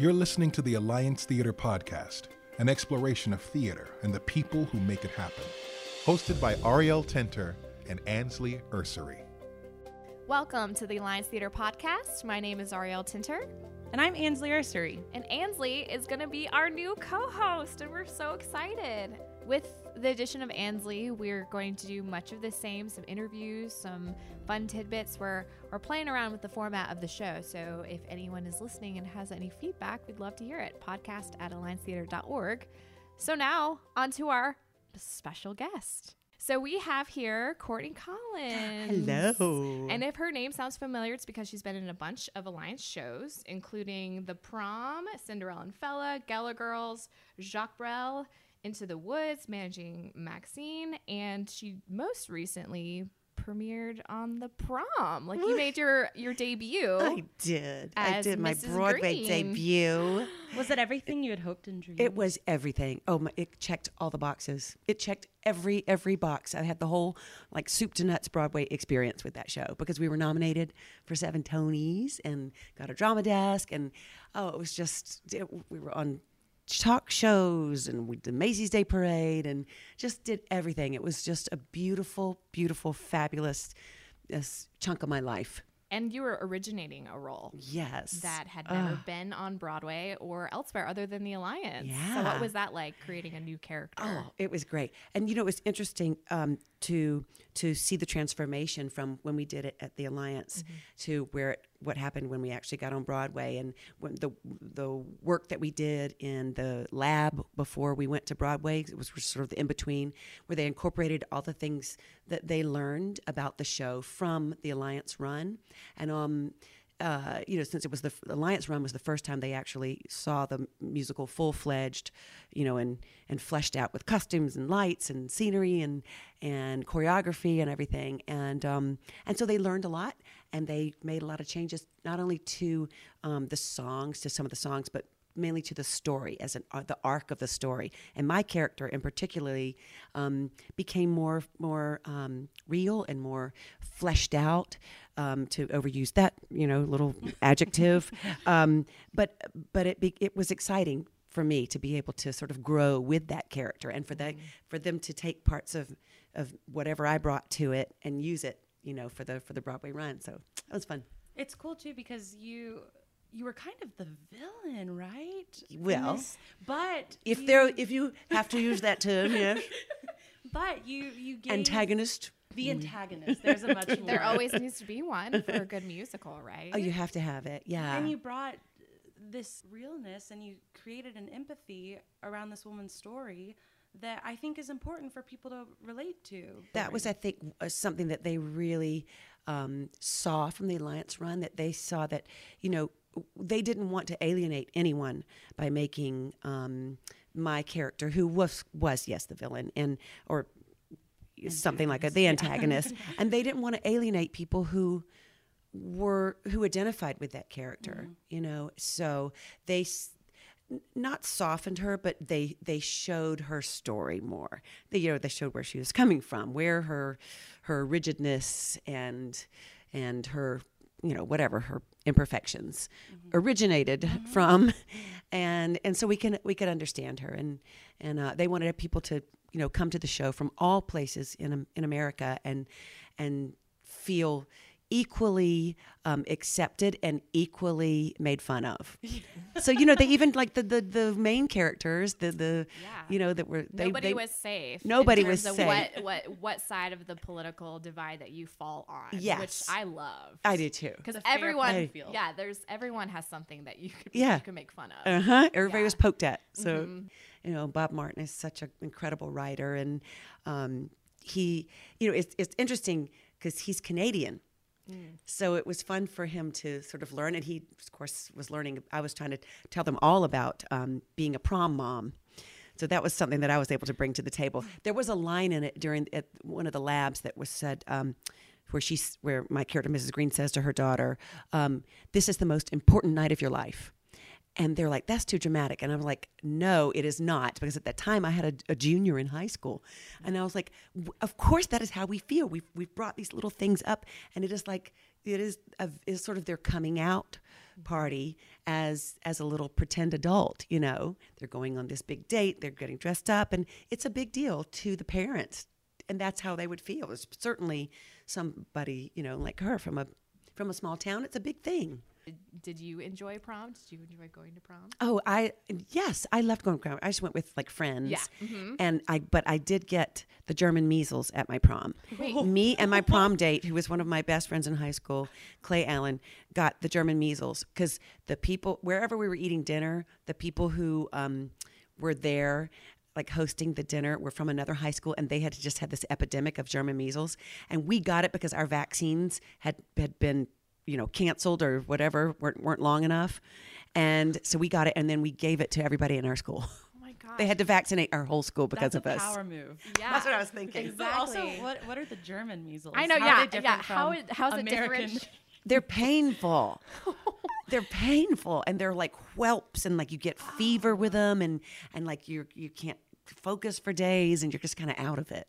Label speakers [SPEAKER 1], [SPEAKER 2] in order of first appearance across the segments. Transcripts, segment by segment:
[SPEAKER 1] You're listening to the Alliance Theater Podcast, an exploration of theater and the people who make it happen. Hosted by Ariel Tenter and Ansley Ursery.
[SPEAKER 2] Welcome to the Alliance Theater Podcast. My name is Ariel Tinter.
[SPEAKER 3] And I'm Ansley Ursery.
[SPEAKER 2] And Ansley is going to be our new co host, and we're so excited. With the addition of Ansley, we're going to do much of the same some interviews, some fun tidbits. We're, we're playing around with the format of the show. So if anyone is listening and has any feedback, we'd love to hear it. Podcast at alliancetheater.org. So now, on to our special guest. So we have here Courtenay Collins.
[SPEAKER 4] Hello.
[SPEAKER 2] And if her name sounds familiar, it's because she's been in a bunch of Alliance shows, including The Prom, Cinderella and Fella, Geller Girls, Jacques Brel, Into the Woods, Managing Maxine, and she most recently premiered on the prom. Like you made your your debut.
[SPEAKER 4] I did. I did my
[SPEAKER 2] Mrs.
[SPEAKER 4] Broadway
[SPEAKER 2] Green.
[SPEAKER 4] debut.
[SPEAKER 3] Was it everything you had hoped and dreamed?
[SPEAKER 4] It was everything. Oh my! It checked all the boxes. It checked every every box. I had the whole like soup to nuts Broadway experience with that show because we were nominated for seven Tonys and got a drama desk and oh, it was just it, we were on talk shows and we did Macy's Day Parade and just did everything. It was just a beautiful, beautiful, fabulous uh, chunk of my life.
[SPEAKER 2] And you were originating a role
[SPEAKER 4] Yes,
[SPEAKER 2] that had never been on Broadway or elsewhere other than the Alliance.
[SPEAKER 4] Yeah.
[SPEAKER 2] So what was that like creating a new character?
[SPEAKER 4] Oh, it was great, and you know it was interesting um, to to see the transformation from when we did it at the Alliance to where it, what happened when we actually got on Broadway, and the the work that we did in the lab before we went to Broadway. It was sort of the in between where they incorporated all the things that they learned about the show from the Alliance run, and um uh, you know, since it was the the Alliance run was the first time they actually saw the musical full fledged, you know, and and fleshed out with costumes and lights and scenery and and choreography and everything, and um, and so they learned a lot and they made a lot of changes not only to um, the songs, to some of the songs, but mainly to the story as an uh, the arc of the story. And my character in particularly um, became more more um, real and more fleshed out um, to overuse that you know little adjective. Um, but but it be, it was exciting for me to be able to sort of grow with that character and for that for them to take parts of of whatever I brought to it and use it you know for the for the Broadway run so that was fun
[SPEAKER 3] It's cool too because you you were kind of the villain, right? In
[SPEAKER 4] Well,
[SPEAKER 3] this- but
[SPEAKER 4] if
[SPEAKER 3] you,
[SPEAKER 4] there if you have to use that term yes
[SPEAKER 3] but you you gave
[SPEAKER 4] antagonist
[SPEAKER 3] the mm. antagonist. There's a much more.
[SPEAKER 2] There always needs to be one for a good musical, right?
[SPEAKER 4] oh you have to have it yeah
[SPEAKER 3] and you brought this realness and you created an empathy around this woman's story that I think is important for people to relate to.
[SPEAKER 4] that was i think uh, something that they really um, saw from the alliance run that they saw that you know they didn't want to alienate anyone by making um, my character who was was yes the villain and or something like a, the antagonist. And they didn't want to alienate people who were who identified with that character you know? So they not softened her but they they showed her story more. They you know they showed where she was coming from where her her rigidness and and her you know whatever her imperfections originated from. And and so we can we could understand her. And and uh, they wanted people to you know come to the show from all places in in America and and feel equally um, accepted and equally made fun of. so you know they even like the the, the main characters the the
[SPEAKER 2] Yeah.
[SPEAKER 4] you know that were they,
[SPEAKER 2] Nobody
[SPEAKER 4] they-
[SPEAKER 2] was safe. in
[SPEAKER 4] Nobody
[SPEAKER 2] terms
[SPEAKER 4] was
[SPEAKER 2] of
[SPEAKER 4] safe.
[SPEAKER 2] What, what what side of the political divide that you fall on? which
[SPEAKER 4] Yes.
[SPEAKER 2] I love.
[SPEAKER 4] I do too.
[SPEAKER 2] because
[SPEAKER 3] It's fair
[SPEAKER 2] everyone,
[SPEAKER 3] playing
[SPEAKER 2] yeah, there's everyone has something that you could
[SPEAKER 4] Yeah.
[SPEAKER 2] you can make fun of.
[SPEAKER 4] Uh huh. Everybody
[SPEAKER 2] Yeah.
[SPEAKER 4] was poked at. So,
[SPEAKER 2] Mhm.
[SPEAKER 4] you know, Bob Martin is such an incredible writer, and um, he, you know, it's it's interesting because he's Canadian. So it was fun for him to sort of learn, and he, of course, was learning. I was trying to tell them all about um, being a prom mom. So that was something that I was able to bring to the table. There was a line in it during at one of the labs that was said, um, where she's where my character Mrs. Green says to her daughter, um, "This is the most important night of your life." And they're like, that's too dramatic. And I'm like, no, it is not. Because at that time I had a, a junior in high school. And I was like, "W- of course that is how we feel. We've, we've brought these little things up. And it is like, it is, a, is sort of their coming out party as as a little pretend adult you know they're going on this big date they're getting dressed up and it's a big deal to the parents and that's how they would feel it's certainly somebody you know like her from a from a small town it's a big thing
[SPEAKER 2] Did, you enjoy prom? Did you enjoy going to prom?
[SPEAKER 4] Oh, I yes, I loved going to prom. I just went with like friends.
[SPEAKER 2] Yeah. Mhm.
[SPEAKER 4] And I but I did get the German measles at my prom.
[SPEAKER 2] Wait.
[SPEAKER 4] Me and my prom date, who was one of my best friends in high school, Clay Allen, got the German measles because the people wherever we were eating dinner, the people who um, were there like hosting the dinner were from another high school and they had just had this epidemic of German measles and we got it because our vaccines had had been you know canceled or whatever weren't, weren't long enough and so we got it and then we gave it to everybody in our school
[SPEAKER 2] Oh my god.
[SPEAKER 4] they had to vaccinate our whole school because
[SPEAKER 3] That's a
[SPEAKER 4] of us
[SPEAKER 3] power move.
[SPEAKER 2] Yeah.
[SPEAKER 4] that's what i was thinking
[SPEAKER 2] Exactly.
[SPEAKER 3] But also, what what are the German measles?
[SPEAKER 2] I know,
[SPEAKER 3] How
[SPEAKER 2] yeah,
[SPEAKER 3] are
[SPEAKER 2] yeah.
[SPEAKER 3] different
[SPEAKER 2] How
[SPEAKER 3] from
[SPEAKER 2] is- how's it different?
[SPEAKER 4] they're painful they're painful and they're like whelps and like you get fever with ah. them and and like you you can't focus for days and you're just kind of out of it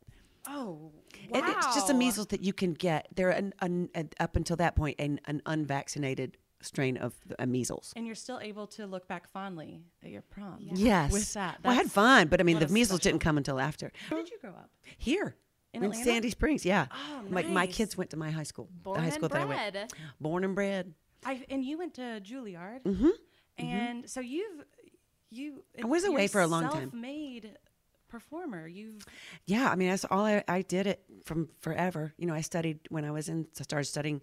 [SPEAKER 3] Oh,
[SPEAKER 4] It- it's just a measles that you can get they're an, an, an up until that point an, an unvaccinated strain of the, uh, measles
[SPEAKER 3] and you're still able to look back fondly at your prom.
[SPEAKER 4] yes
[SPEAKER 3] With that,
[SPEAKER 4] well, i had fun but i mean the measles
[SPEAKER 3] special-
[SPEAKER 4] didn't come until after
[SPEAKER 3] Where did you grow up?
[SPEAKER 4] here
[SPEAKER 3] In
[SPEAKER 4] in, sandy springs yeah
[SPEAKER 3] Oh,
[SPEAKER 4] my, my kids went to my high school
[SPEAKER 2] Born
[SPEAKER 4] the high school that i went
[SPEAKER 2] bred.
[SPEAKER 4] born and bred
[SPEAKER 3] I and you went to Juilliard,
[SPEAKER 4] mm-hmm.
[SPEAKER 3] and so you've you.
[SPEAKER 4] I was away for a long time.
[SPEAKER 3] Self-made performer. You've
[SPEAKER 4] Yeah, I mean that's all I, I did it from forever. You know, I studied when I was in I started studying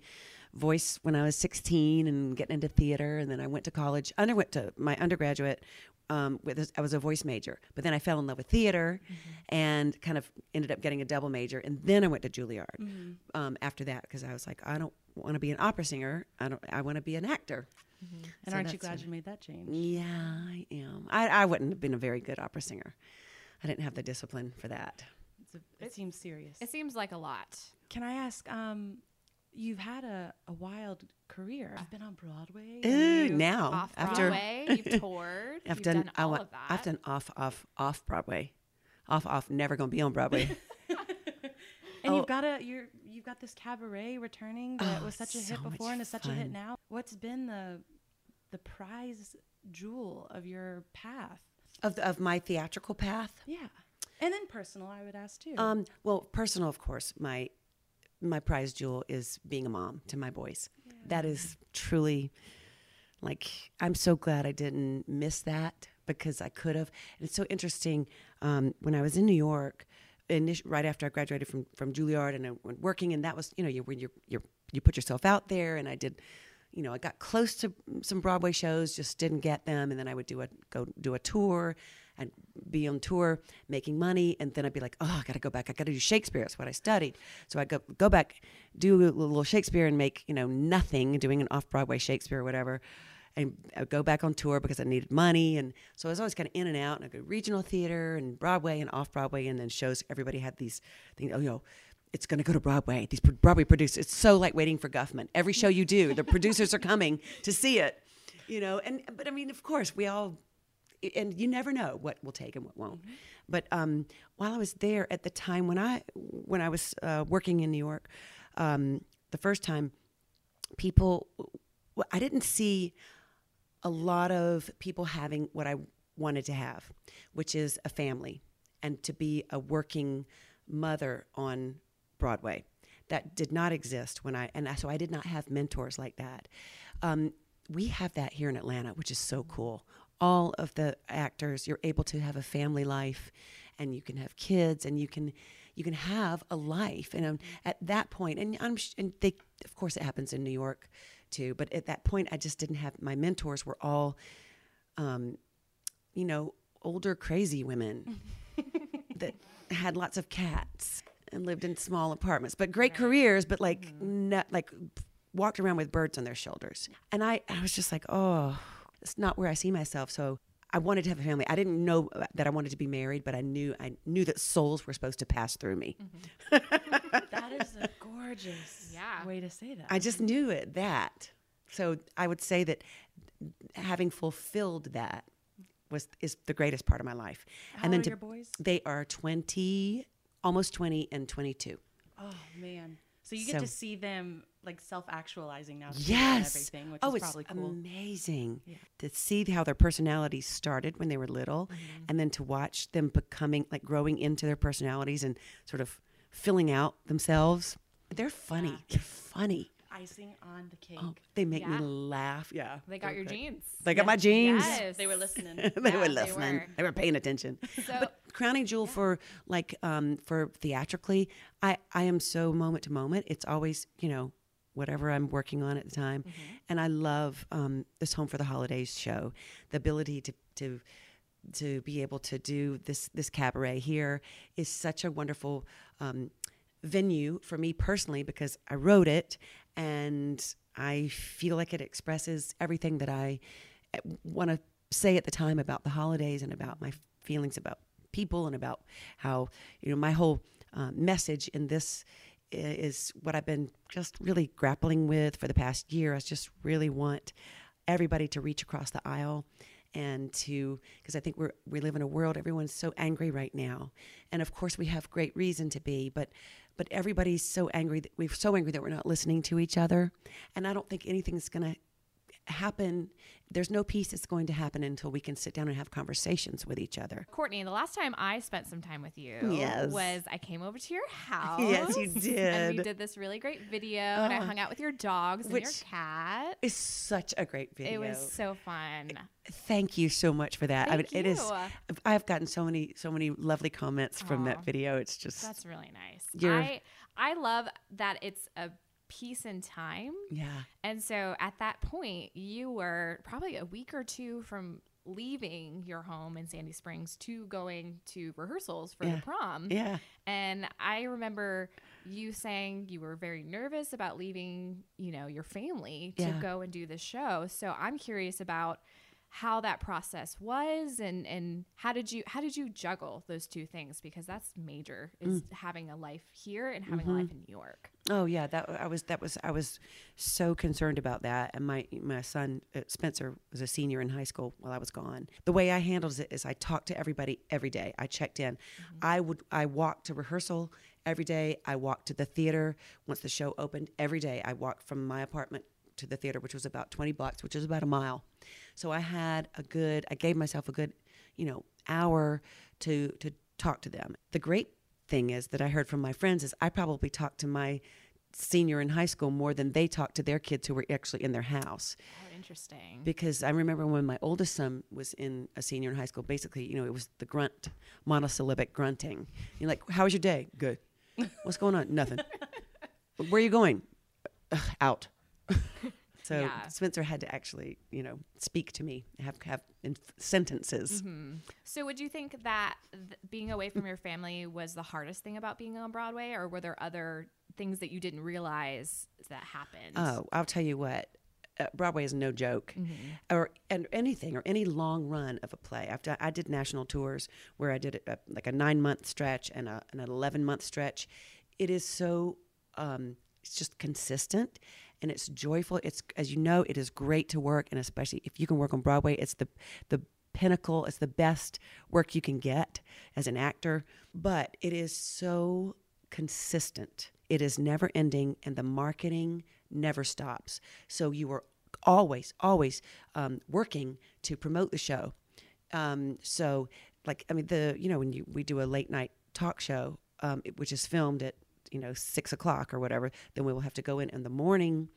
[SPEAKER 4] voice when I was 16 and getting into theater and then I went to college. I went to my undergraduate um, with I was a voice major, but then I fell in love with theater and kind of ended up getting a double major and then I went to Juilliard um, after that because I was like I don't want to be an opera singer. I don't I want to be an actor.
[SPEAKER 3] and
[SPEAKER 4] So
[SPEAKER 3] aren't you glad you made that change?
[SPEAKER 4] Yeah, I am. I, I wouldn't have been a very good opera singer. I didn't have the discipline for that.
[SPEAKER 3] It's a, it seems serious.
[SPEAKER 2] It seems like a lot.
[SPEAKER 3] Can I ask? Um, you've had a, a wild career. I've been on Broadway.
[SPEAKER 4] Ooh, now
[SPEAKER 2] Off
[SPEAKER 4] after
[SPEAKER 2] Broadway, you've toured.
[SPEAKER 4] I've
[SPEAKER 2] you've
[SPEAKER 4] done,
[SPEAKER 2] done
[SPEAKER 4] I
[SPEAKER 2] all
[SPEAKER 4] wa-
[SPEAKER 2] of that.
[SPEAKER 4] I've done off off off Broadway, off off. Never gonna be on Broadway.
[SPEAKER 3] And
[SPEAKER 4] Oh.
[SPEAKER 3] you've got a you're you've got this cabaret returning that
[SPEAKER 4] Oh,
[SPEAKER 3] was such a
[SPEAKER 4] so
[SPEAKER 3] hit before and is such a hit now. What's been the the prize jewel of your path?
[SPEAKER 4] Of the, of my theatrical path.
[SPEAKER 3] Yeah, and then personal, I would ask too.
[SPEAKER 4] Um, well, personal, of course. My my prize jewel is being a mom to my boys. That is truly like I'm so glad I didn't miss that because I could have. And it's so interesting. Um, when I was in New York, init- right after I graduated from from Juilliard and I went working, and that was you know you when you you you put yourself out there, and I did. You know, I got close to some Broadway shows, just didn't get them, and then I would do a go do a tour, and be on tour making money, and then I'd be like, oh, I got to go back. I got to do Shakespeare. That's what I studied. So I go go back, do a little Shakespeare, and make you know nothing, doing an off Broadway Shakespeare or whatever, and I would go back on tour because I needed money, and so I was always kind of in and out. And I go regional theater and Broadway and off Broadway, and then shows. Everybody had these things. Oh, you know. It's going to go to Broadway. These Broadway producers. It's so like waiting for Guffman. Every show you do, the producers are coming to see it. You know, and but I mean, of course, we all and you never know what will take and what won't. But um, while I was there at the time when I when I was uh, working in New York, um, the first time, people, I didn't see a lot of people having what I wanted to have, which is a family and to be a working mother on Broadway. That did not exist when I, and so I did not have mentors like that. Um, we have that here in Atlanta, which is so cool. All of the actors, you're able to have a family life, and you can have kids, and you can you can have a life. And um, at that point, and I'm sh- and they, of course, it happens in New York too. But at that point, I just didn't have my mentors were all, um, you know, older crazy women that had lots of cats and lived in small apartments, but great careers, but like mm-hmm. not like walked around with birds on their shoulders. And I, I was just like, oh, it's not where I see myself. So I wanted to have a family. I didn't know uh, that I wanted to be married, but I knew I knew that souls were supposed to pass through me. Mm-hmm.
[SPEAKER 3] that is a gorgeous
[SPEAKER 2] Yeah.
[SPEAKER 3] way to say that.
[SPEAKER 4] I just knew it that. So I would say that having fulfilled that was is the greatest part of my life.
[SPEAKER 3] How
[SPEAKER 4] and then
[SPEAKER 3] old
[SPEAKER 4] to,
[SPEAKER 3] are your boys?
[SPEAKER 4] they are 20 almost 20 and 22.
[SPEAKER 3] Oh man. So you get
[SPEAKER 4] So-
[SPEAKER 3] to see them like self-actualizing now.
[SPEAKER 4] Yes.
[SPEAKER 3] everything, which
[SPEAKER 4] oh,
[SPEAKER 3] is
[SPEAKER 4] it's
[SPEAKER 3] probably cool.
[SPEAKER 4] amazing
[SPEAKER 3] Yeah.
[SPEAKER 4] to see how their personalities started when they were little,
[SPEAKER 3] Mm-hmm.
[SPEAKER 4] and then to watch them becoming like growing into their personalities and sort of filling out themselves. They're funny.
[SPEAKER 3] Yeah.
[SPEAKER 4] They're funny.
[SPEAKER 3] Icing on the cake.
[SPEAKER 4] Oh, they make me laugh. Yeah,
[SPEAKER 2] They got your
[SPEAKER 4] good.
[SPEAKER 2] genes.
[SPEAKER 4] They got my genes.
[SPEAKER 2] Yes.
[SPEAKER 3] They were listening.
[SPEAKER 4] they
[SPEAKER 2] Yeah,
[SPEAKER 4] were
[SPEAKER 2] they
[SPEAKER 4] listening.
[SPEAKER 2] were.
[SPEAKER 4] They were paying attention.
[SPEAKER 2] So
[SPEAKER 4] but crowning jewel for like um for theatrically i i am so moment to moment it's always you know whatever i'm working on at the time and i love um this home for the holidays show the ability to to to be able to do this this cabaret here is such a wonderful um venue for me personally because i wrote it and i feel like it expresses everything that i want to say at the time about the holidays and about my feelings about people and about how you know my whole uh, message in this is what I've been just really grappling with for the past year. I just really want everybody to reach across the aisle and to because I think we're we live in a world everyone's so angry right now, and of course we have great reason to be, but but everybody's so angry that we're so angry that we're not listening to each other, and I don't think anything's going to happen. There's no peace that's going to happen until we can sit down and have conversations with each other.
[SPEAKER 2] Courtenay, the last time I spent some time with you
[SPEAKER 4] Yes.
[SPEAKER 2] was I came over to your house.
[SPEAKER 4] Yes, you did.
[SPEAKER 2] And we
[SPEAKER 4] did.
[SPEAKER 2] this really great video, and I
[SPEAKER 4] Oh.
[SPEAKER 2] hung out with your dogs and your cat.
[SPEAKER 4] It's such a great video.
[SPEAKER 2] It was so fun.
[SPEAKER 4] Thank you so much for that. I mean,
[SPEAKER 2] Thank
[SPEAKER 4] it is. I've gotten so many, so many lovely comments from that video. It's just,
[SPEAKER 2] That's really nice. I I love that it's a piece in time.
[SPEAKER 4] yeah,
[SPEAKER 2] And so at that point, you were probably a week or two from leaving your home in Sandy Springs to going to rehearsals for
[SPEAKER 4] Yeah.
[SPEAKER 2] the prom.
[SPEAKER 4] yeah.
[SPEAKER 2] And I remember you saying you were very nervous about leaving, you know, your family to
[SPEAKER 4] Yeah.
[SPEAKER 2] go and do the show. So I'm curious about how that process was and and how did you how did you juggle those two things because that's major is
[SPEAKER 4] Mm.
[SPEAKER 2] having a life here and having
[SPEAKER 4] Mm-hmm.
[SPEAKER 2] a life in New York.
[SPEAKER 4] Oh yeah, that I was that was I was so concerned about that. And my my son uh, Spencer was a senior in high school while I was gone. The way I handled it is I talked to everybody every day. I checked in. I would I walked to rehearsal every day. I walked to the theater once the show opened every day. I walked from my apartment to the theater, which was about 20 blocks, which is about a mile. So I had a good, I gave myself a good, you know, hour to to talk to them. The great thing is that I heard from my friends is I probably talked to my senior in high school more than they talked to their kids who were actually in their house.
[SPEAKER 2] Oh, interesting.
[SPEAKER 4] Because I remember when my oldest son was in a senior in high school, basically, you know, it was the grunt, monosyllabic grunting. You're like, how was your day? Good. What's going on? Nothing. Where are you going? "Ugh, out. so
[SPEAKER 2] Yeah.
[SPEAKER 4] Spencer had to actually, you know, speak to me, have have in sentences.
[SPEAKER 2] So, would you think that th- being away from your family was the hardest thing about being on Broadway, or were there other things that you didn't realize that happened?
[SPEAKER 4] Oh, I'll tell you what. Uh, Broadway is no joke,
[SPEAKER 2] Mm-hmm.
[SPEAKER 4] or and anything or any long run of a play. I've done, I did national tours where I did it uh, like a nine month stretch and a, an eleven month stretch. It is so um, it's just consistent and it's joyful. It's as you know, it is great to work, and especially if you can work on Broadway, it's the the pinnacle. It's the best work you can get as an actor. But it is so consistent. It is never ending, and the marketing never stops. So you are always, always um, working to promote the show. Um, so, like, I mean, the you know when you we do a late night talk show, um, it- which is filmed at you know six o'clock or whatever, then we will have to go in in the morning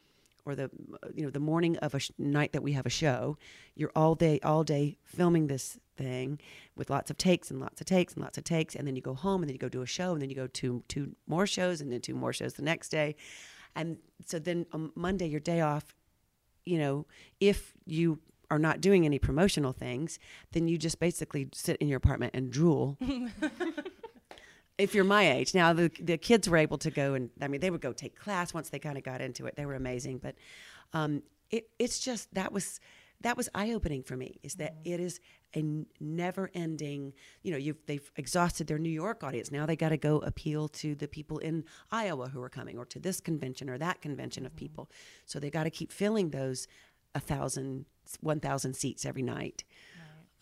[SPEAKER 4] or the you know the morning of a sh- night that we have a show. You're all day all day filming this thing with lots of takes and lots of takes and lots of takes and then you go home and then you go do a show and then you go to two more shows and then two more shows the next day. And so then on monday your day off you know if you are not doing any promotional things then you just basically sit in your apartment and drool if you're my age. Now the the kids were able to go and I mean they would go take class once they kind of got into it. They were amazing, but um, it it's just that was that was eye opening for me. Is that it is a never ending. You know, you've they've exhausted their New York audience. Now they got to go appeal to the people in Iowa who are coming, or to this convention or that convention of people. So they got to keep filling those a thousand, one thousand seats every night,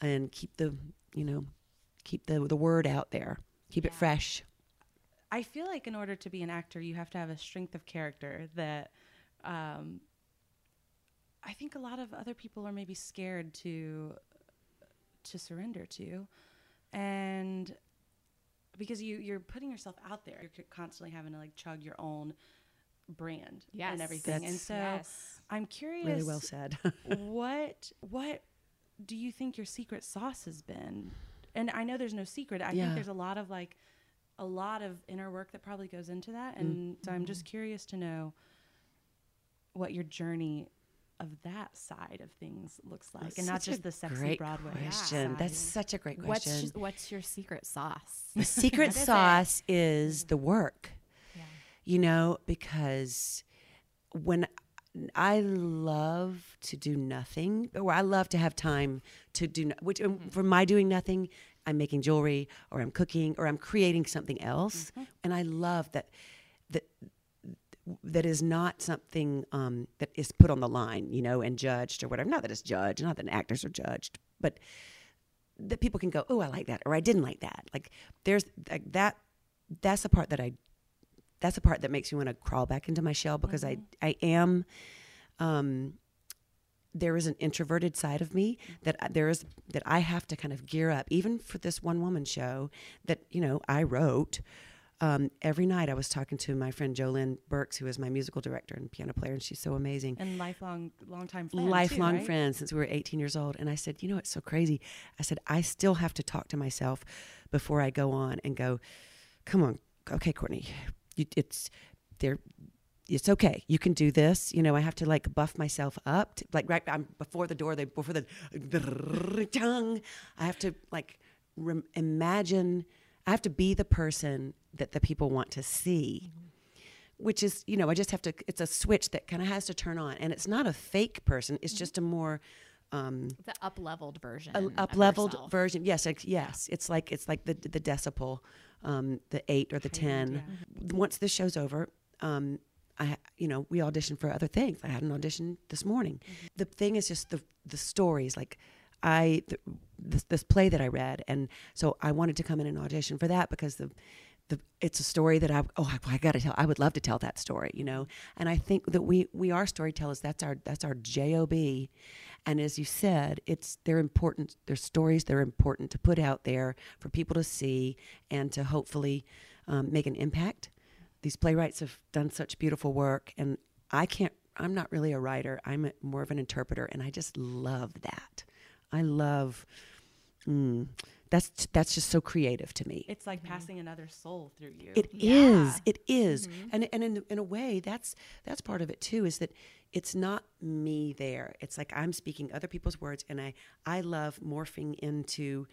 [SPEAKER 4] and keep the you know keep the the word out there. Keep it fresh.
[SPEAKER 3] I feel like in order to be an actor, you have to have a strength of character that um, I think a lot of other people are maybe scared to to surrender to, and because you you're putting yourself out there, you're constantly having to like chug your own brand
[SPEAKER 2] Yes.
[SPEAKER 3] and everything. and so
[SPEAKER 2] yes.
[SPEAKER 3] I'm curious.
[SPEAKER 4] Really well said.
[SPEAKER 3] what what do you think your secret sauce has been? And I know there's no secret. I
[SPEAKER 4] Yeah.
[SPEAKER 3] think there's a lot of like a lot of inner work that probably goes into that. And mm. so I'm just mm-hmm. curious to know what your journey of that side of things looks like, and not just the sexy
[SPEAKER 4] great
[SPEAKER 3] Broadway.
[SPEAKER 4] question.
[SPEAKER 3] side.
[SPEAKER 4] That's such a great
[SPEAKER 2] What's
[SPEAKER 4] question.
[SPEAKER 2] just, what's your secret sauce?
[SPEAKER 4] the secret
[SPEAKER 2] What is it?
[SPEAKER 4] sauce is mm-hmm. the work.
[SPEAKER 2] Yeah.
[SPEAKER 4] you know, because when I love to do nothing, or I love to have time to do, no- which um, for my doing nothing, I'm making jewelry, or I'm cooking, or I'm creating something else, and I love that that that is not something um, that is put on the line, you know, and judged or whatever. Not that it's judged, not that actors are judged, but that people can go, oh, I like that, or I didn't like that. Like there's like that. That's the part that I that's the part that makes me want to crawl back into my shell because I I am um there is an introverted side of me that I- there is that I have to kind of gear up even for this one woman show that you know I wrote um, every night I was talking to my friend Jolynn Burks who is my musical director and piano player and she's so amazing
[SPEAKER 3] and lifelong, long time friends. too,
[SPEAKER 4] lifelong
[SPEAKER 3] right?
[SPEAKER 4] friends since we were 18 years old. And I said, you know, it's so crazy. I said, I still have to talk to myself before I go on and go, come on, okay, Courtenay, it's there. It's okay. You can do this. You know, I have to like buff myself up. To, like right I'm before the door, they before the tongue. I have to like rem- imagine. I have to be the person that the people want to see mm-hmm. which is you know i just have to it's a switch that kind of has to turn on and it's not a fake person it's mm-hmm. just a more um
[SPEAKER 2] The up leveled version.
[SPEAKER 4] up leveled version yes like, yes it's like it's like the the decibel um the 8 or the 10 once this show's over um I, you know, we auditioned for other things. I had an audition this morning. The thing is just the the stories. Like, I th- this this play that I read, and so I wanted to come in and audition for that because the the it's a story that I oh I, I got to tell. I would love to tell that story, you know. And I think that we we are storytellers. That's our that's our job. And as you said, it's they're important. They're stories. They're important to put out there for people to see and to hopefully um, make an impact. These playwrights have done such beautiful work, and I can't. I'm not really a writer. I'm a, more of an interpreter, and I just love that. I love. Mm, that's that's just so creative to me.
[SPEAKER 3] It's like passing another soul through you.
[SPEAKER 4] It is. It is. Mm-hmm. And and in in a way, that's that's part of it too. Is that it's not me there. It's like I'm speaking other people's words, and I I love morphing into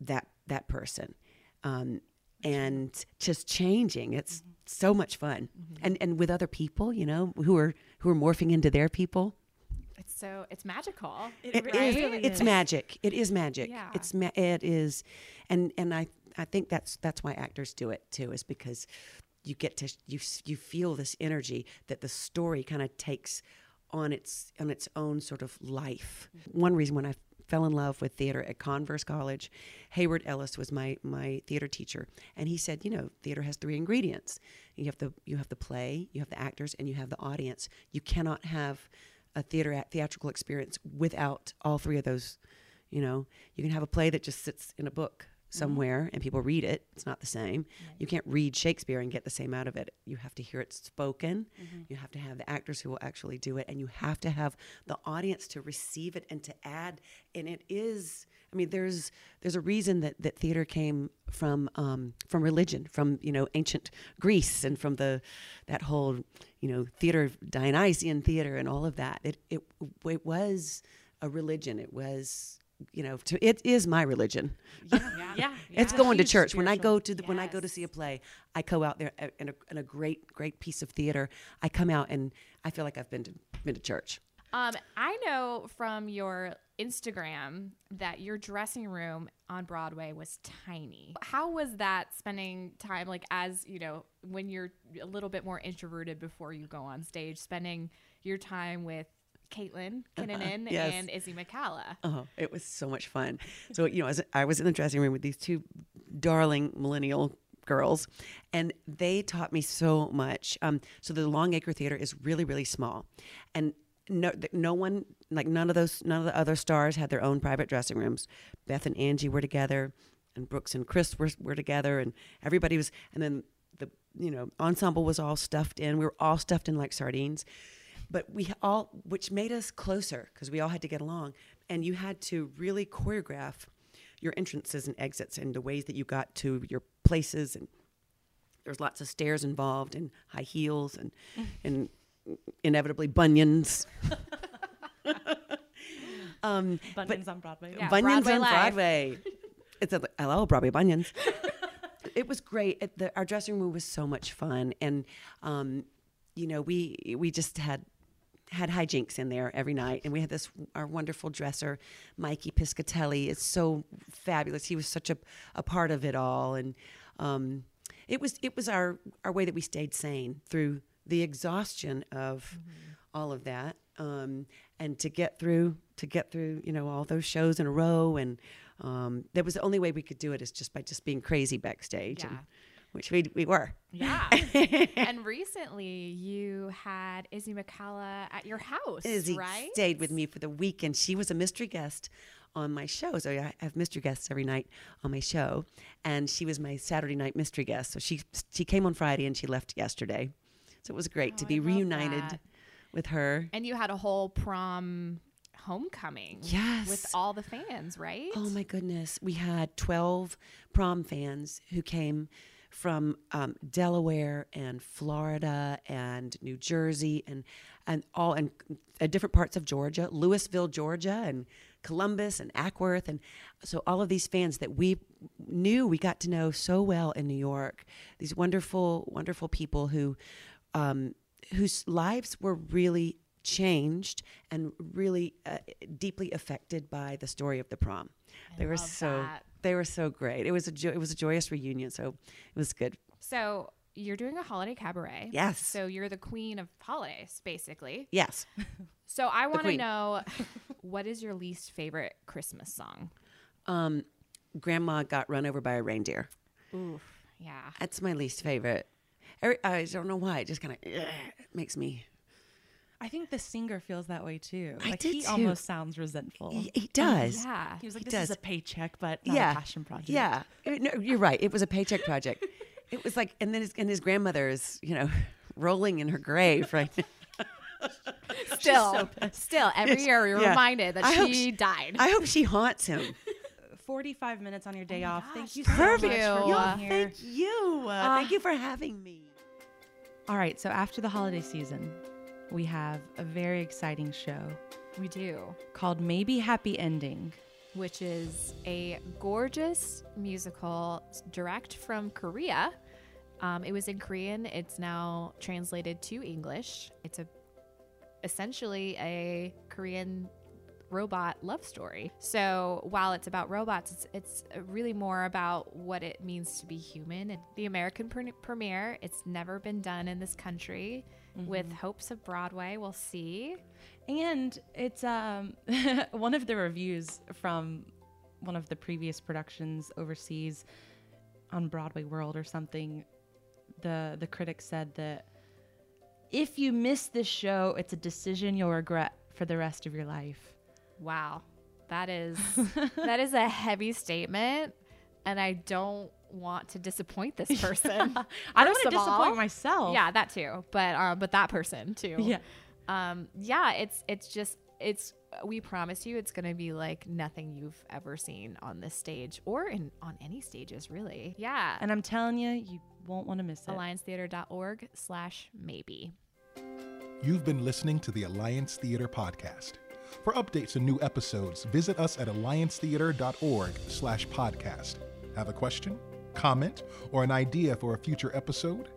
[SPEAKER 4] that that person, um, and just changing. It's mm-hmm. so much fun, mm-hmm. and and with other people, you know, who are who are morphing into their people.
[SPEAKER 2] It's so it's magical.
[SPEAKER 3] It
[SPEAKER 4] It
[SPEAKER 3] re-
[SPEAKER 4] is.
[SPEAKER 3] really
[SPEAKER 4] It's
[SPEAKER 3] is.
[SPEAKER 4] magic. It is magic.
[SPEAKER 2] Yeah.
[SPEAKER 4] It's ma- it is, and and I I think that's that's why actors do it too. Is because you get to you you feel this energy that the story kind of takes on its on its own sort of life. One reason when I fell in love with theater at Converse College, Hayward Ellis was my my theater teacher, and he said, you know, theater has three ingredients. You have the you have the play, you have the actors, and you have the audience. You cannot have a theater theatrical experience without all three of those. You know, you can have a play that just sits in a book somewhere and people read it. It's not the same. You can't read Shakespeare and get the same out of it. You have to hear it spoken. You have to have the actors who will actually do it, and you have to have the audience to receive it and to add. And it is. I mean, there's there's a reason that, that theater came from um, from religion, from you know ancient Greece, and from the that whole you know theater Dionysian theater and all of that. It it it was a religion. It was you know to, it is my religion.
[SPEAKER 2] Yeah.
[SPEAKER 3] Yeah.
[SPEAKER 4] It's
[SPEAKER 3] yeah.
[SPEAKER 4] going to church. When I go to the, when I go to see a play, I go out there a- in a, in a great great piece of theater. I come out and I feel like I've been to been to church.
[SPEAKER 2] Um, I know from your Instagram that your dressing room on Broadway was tiny. How was that spending time like as, you know, when you're a little bit more introverted before you go on stage, spending your time with Caitlin Kinnunen
[SPEAKER 4] Yes.
[SPEAKER 2] and Izzy McCalla?
[SPEAKER 4] Oh, it was so much fun. So you know, as I was in the dressing room with these two darling millennial girls, and they taught me so much. Um, so the Longacre Theater is really, really small, and no, no one, like none of those, none of the other stars had their own private dressing rooms. Beth and Angie were together, and Brooks and Chris were were together, and everybody was, and then the you know ensemble was all stuffed in. We were all stuffed in like sardines, but we all, which made us closer because we all had to get along, and you had to really choreograph your entrances and exits and the ways that you got to your places and there's lots of stairs involved and high heels and and inevitably bunions. um,
[SPEAKER 3] Bunions on Broadway.
[SPEAKER 2] Yeah,
[SPEAKER 4] bunions
[SPEAKER 2] Broadway
[SPEAKER 4] on
[SPEAKER 2] life.
[SPEAKER 4] Broadway. It's a hello Broadway bunions. it was great. It, the, our dressing room was so much fun, and um, you know we we just had had hijinks in there every night, and we had this our wonderful dresser, Mikey Piscatelli. It's so fabulous. He was such a, a part of it all, and um, it was it was our our way that we stayed sane through the exhaustion of all of that, um, and to get through to get through you know all those shows in a row, and um, that was the only way we could do it is just by just being crazy backstage, and,
[SPEAKER 2] Yeah.
[SPEAKER 4] Which we we were.
[SPEAKER 2] Yeah. and recently you had Izzy McCalla at your house,
[SPEAKER 4] Izzy
[SPEAKER 2] right?
[SPEAKER 4] stayed with me for the weekend. She was a mystery guest on my show. So I have mystery guests every night on my show, and she was my Saturday night mystery guest. So she she came on Friday and she left yesterday. So it was great oh, to
[SPEAKER 2] Oh,
[SPEAKER 4] be reunited
[SPEAKER 2] that.
[SPEAKER 4] with her.
[SPEAKER 2] And you had a whole prom homecoming.
[SPEAKER 4] Yes.
[SPEAKER 2] With all the fans, right?
[SPEAKER 4] Oh my goodness. We had 12 prom fans who came from um, Delaware and Florida and New Jersey and and all and uh, different parts of Georgia, Louisville, Georgia, and Columbus and Acworth, and so all of these fans that we knew we got to know so well in New York. These wonderful, wonderful people who um, whose lives were really changed and really uh, deeply affected by the story of the prom. they were so
[SPEAKER 2] that.
[SPEAKER 4] They were so great. It was a jo- it was a joyous reunion, so it was good.
[SPEAKER 2] So you're doing a holiday cabaret.
[SPEAKER 4] Yes.
[SPEAKER 2] So you're the queen of holidays, basically.
[SPEAKER 4] Yes.
[SPEAKER 2] So I want to
[SPEAKER 4] queen.
[SPEAKER 2] know what is your least favorite Christmas song?
[SPEAKER 4] Um, Grandma got run over by a reindeer.
[SPEAKER 2] Oof. Yeah.
[SPEAKER 4] That's my least favorite. Every, I don't know why. It just kind of makes me.
[SPEAKER 3] I think the singer feels that way too.
[SPEAKER 4] I
[SPEAKER 3] Like
[SPEAKER 4] did
[SPEAKER 3] he
[SPEAKER 4] too.
[SPEAKER 3] almost sounds resentful.
[SPEAKER 4] He, he does.
[SPEAKER 2] Yeah.
[SPEAKER 3] He was like,
[SPEAKER 4] He
[SPEAKER 3] "This is
[SPEAKER 4] does.
[SPEAKER 3] a paycheck, but not
[SPEAKER 4] yeah.
[SPEAKER 3] a passion project."
[SPEAKER 4] Yeah. Uh, No, you're right. It was a paycheck project. it was like, and then his, and his grandmother is, you know, rolling in her grave right now.
[SPEAKER 2] Still, still, every year you're
[SPEAKER 4] Yeah.
[SPEAKER 2] reminded that
[SPEAKER 4] I
[SPEAKER 2] she
[SPEAKER 4] she-
[SPEAKER 2] died.
[SPEAKER 4] I hope she haunts him.
[SPEAKER 3] Forty-five minutes on your day off.
[SPEAKER 2] gosh,
[SPEAKER 3] Thank you
[SPEAKER 2] thank
[SPEAKER 3] so much for being here.
[SPEAKER 4] Thank you. Uh, thank you for having me.
[SPEAKER 3] All right, so after the holiday season, we have a very exciting show
[SPEAKER 2] we do.
[SPEAKER 3] called Maybe Happy Ending.
[SPEAKER 2] which is a gorgeous musical direct from Korea. Um, it was in Korean. It's now translated to English. It's a essentially a Korean robot love story. So while it's about robots, it's it's really more about what it means to be human. And the American pre- premiere, it's never been done in this country. With hopes of Broadway, we'll see.
[SPEAKER 3] And it's um, one of the reviews from one of the previous productions overseas on Broadway World or something. The the critic said that if you miss this show, it's a decision you'll regret for the rest of your life.
[SPEAKER 2] Wow. That is that is a heavy statement and I don't want to disappoint this person.
[SPEAKER 3] I don't want to disappoint
[SPEAKER 2] all,
[SPEAKER 3] myself.
[SPEAKER 2] Yeah, that too. But uh, but that person too.
[SPEAKER 3] Yeah.
[SPEAKER 2] Um yeah, it's it's just it's we promise you it's going to be like nothing you've ever seen on this stage or in on any stages really. Yeah.
[SPEAKER 3] And I'm telling you, you won't want to miss it.
[SPEAKER 2] alliancetheater.org slash maybe.
[SPEAKER 1] You've been listening to the Alliance Theater podcast. For updates and new episodes, visit us at alliancetheater.org slash podcast. Have a question, comment, or an idea for a future episode?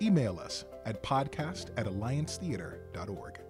[SPEAKER 1] Email us at podcast at alliancetheater.org.